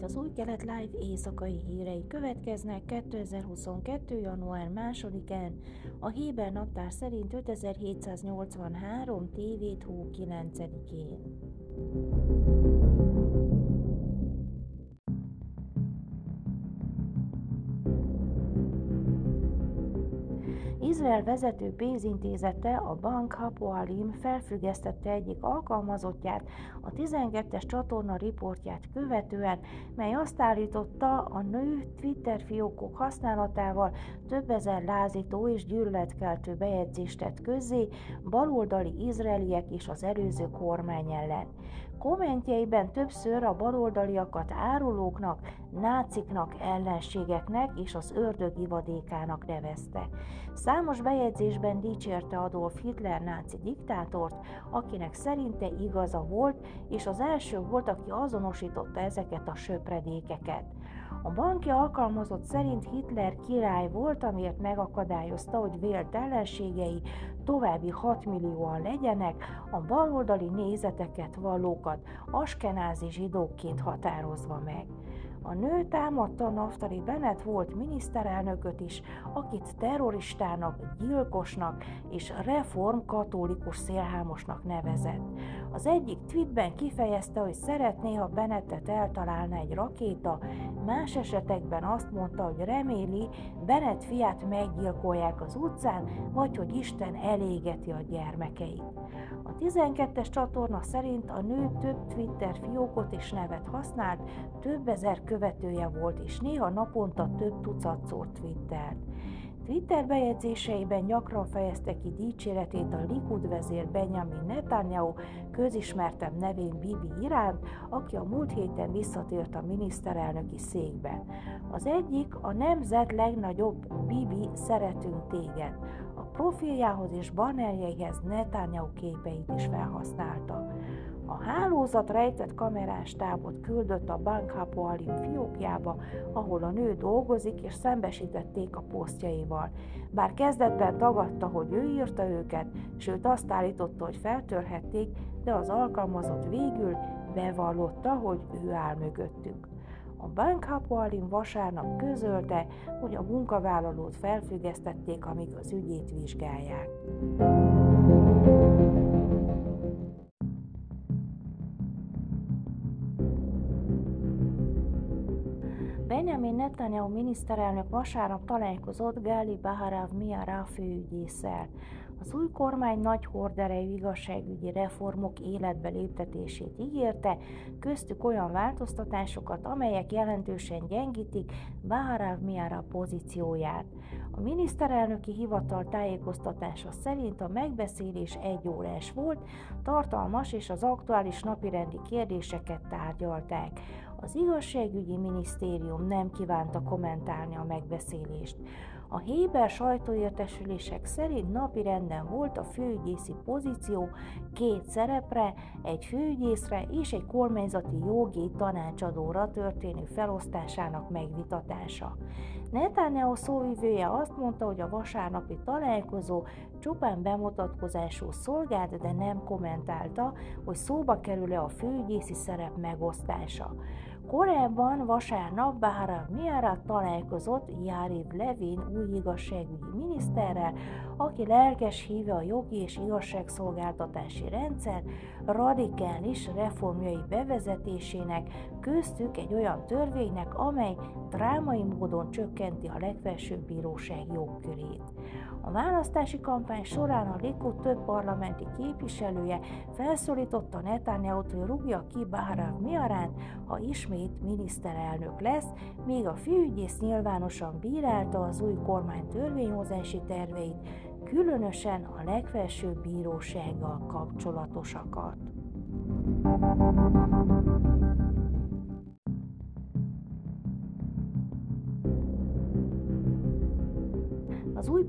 Itt az új kelet live éjszakai hírei következnek 2022. január 2-án, a Héber naptár szerint 5783. tévét hó 9-én. Izrael vezető pénzintézete, a Bank Hapoalim felfüggesztette egyik alkalmazottját a 12-es csatorna riportját követően, mely azt állította, a nő Twitter fiókok használatával több ezer lázító és gyűlöletkeltő bejegyzést tett közzé baloldali izraeliek és az előző kormány ellen. Kommentjeiben többször a baloldaliakat árulóknak, náciknak, ellenségeknek és az ördög ivadékának nevezte. Számos bejegyzésben dicsérte Adolf Hitler náci diktátort, akinek szerinte igaza volt, és az első volt, aki azonosította ezeket a söpredékeket. A banki alkalmazott szerint Hitler király volt, amiért megakadályozta, hogy vélt ellenségei további 6 millióan legyenek, a baloldali nézeteket vallókat askenázi zsidókként határozva meg. A nő támadta Naftali Bennett volt miniszterelnököt is, akit terroristának, gyilkosnak és reform katolikus szélhámosnak nevezett. Az egyik tweetben kifejezte, hogy szeretné, ha Bennettet eltalálna egy rakéta, más esetekben azt mondta, hogy reméli, Bennett fiát meggyilkolják az utcán, vagy hogy Isten elégeti a gyermekeit. A 12-es csatorna szerint a nő több Twitter fiókot és nevet használt, több ezer követője volt, és néha naponta több tucat szót twittert. Twitter bejegyzéseiben gyakran fejezte ki dicséretét a Likud vezér Benjamin Netanyahu közismertebb nevén Bibi iránt, aki a múlt héten visszatért a miniszterelnöki székbe. Az egyik a nemzet legnagyobb Bibi szeretünk téged. A profiljához és bannerjeihez Netanyahu képeit is felhasználta. A hálózat rejtett kamerás tábot küldött a Bankhapo Alim fiókjába, ahol a nő dolgozik, és szembesítették a posztjaival. Bár kezdetben tagadta, hogy ő írta őket, sőt azt állította, hogy feltörhették, de az alkalmazott végül bevallotta, hogy ő áll mögöttük. A Bankhapo Alim vasárnap közölte, hogy a munkavállalót felfüggesztették, amíg az ügyét vizsgálják. Netanyahu miniszterelnök vasárnap találkozott Gali Baharav Miara főügyésszel. Az új kormány nagy horderejű igazságügyi reformok életbe léptetését ígérte, köztük olyan változtatásokat, amelyek jelentősen gyengítik Baharav Miara pozícióját. A miniszterelnöki hivatal tájékoztatása szerint a megbeszélés egy órás volt, tartalmas és az aktuális napirendi kérdéseket tárgyalták. Az igazságügyi minisztérium nem kívánta kommentálni a megbeszélést. A Héber sajtóértesülések szerint napi renden volt a főügyészi pozíció két szerepre, egy főügyészre és egy kormányzati jogi tanácsadóra történő felosztásának megvitatása. Netanyahu szóvivője azt mondta, hogy a vasárnapi találkozó csupán bemutatkozású szolgált, de nem kommentálta, hogy szóba kerül-e a főügyészi szerep megosztása. Korábban vasárnap Bahara Miara találkozott Járiv Levin új igazságügyi miniszterrel, aki lelkes híve a jogi és igazságszolgáltatási rendszer radikális reformjai bevezetésének, köztük egy olyan törvénynek, amely drámai módon csökkenti a legfelsőbb bíróság jogkörét. A választási kampány során a Likud több parlamenti képviselője felszólította Netanyahu-t, hogy rúgja ki Bahrav Miarán, ha ismét miniszterelnök lesz, míg a főügyész nyilvánosan bírálta az új kormány törvényhozási terveit, különösen a legfelsőbb bírósággal kapcsolatosakat. Új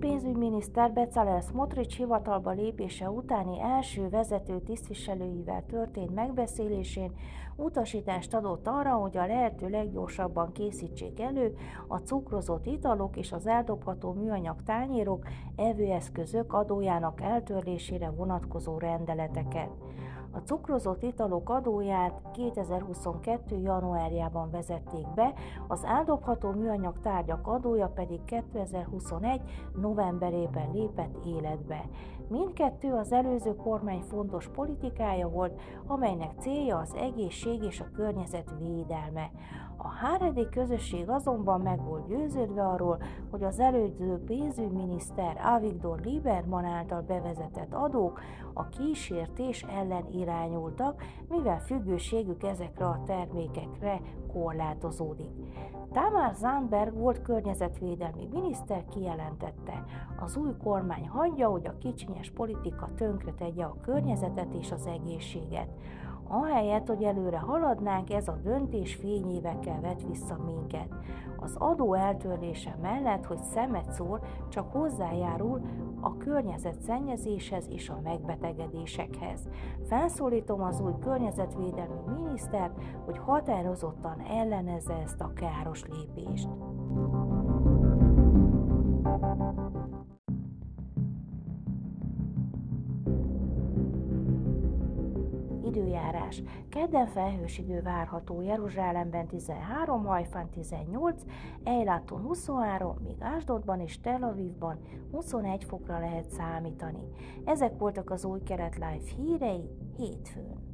pénzügyminiszter Becalel Smotrich hivatalba lépése utáni első vezető tisztviselőivel történt megbeszélésén utasítást adott arra, hogy a lehető leggyorsabban készítsék elő a cukrozott italok és az eldobható műanyag tányérok evőeszközök adójának eltörlésére vonatkozó rendeleteket. A cukrozott italok adóját 2022. januárjában vezették be, az eldobható műanyag tárgyak adója pedig 2021. novemberében lépett életbe. Mindkettő az előző kormány fontos politikája volt, amelynek célja az egészség és a környezet védelme. A háredik közösség azonban meg volt győződve arról, hogy az előző pénzügyminiszter Avigdor Lieberman által bevezetett adók a kísértés ellen irányultak, mivel függőségük ezekre a termékekre korlátozódik. Tamar Zandberg volt környezetvédelmi miniszter kijelentette, az új kormány hagyja, hogy a kicsinyes politika tönkretegye a környezetet és az egészséget. Ahelyett, hogy előre haladnánk, ez a döntés fényévekkel vet vissza minket. Az adó eltörlése mellett, hogy szemet szól, csak hozzájárul a környezet szennyezéshez és a megbetegedésekhez. Felszólítom az új környezetvédelmi minisztert, hogy határozottan ellenezze ezt a káros lépést. Időjárás. Kedden felhős idő várható Jeruzsálemben 13, Hajfán 18, Ejláton 23, míg Ásdodban és Tel Avivban 21 fokra lehet számítani. Ezek voltak az új kelet live hírei hétfőn.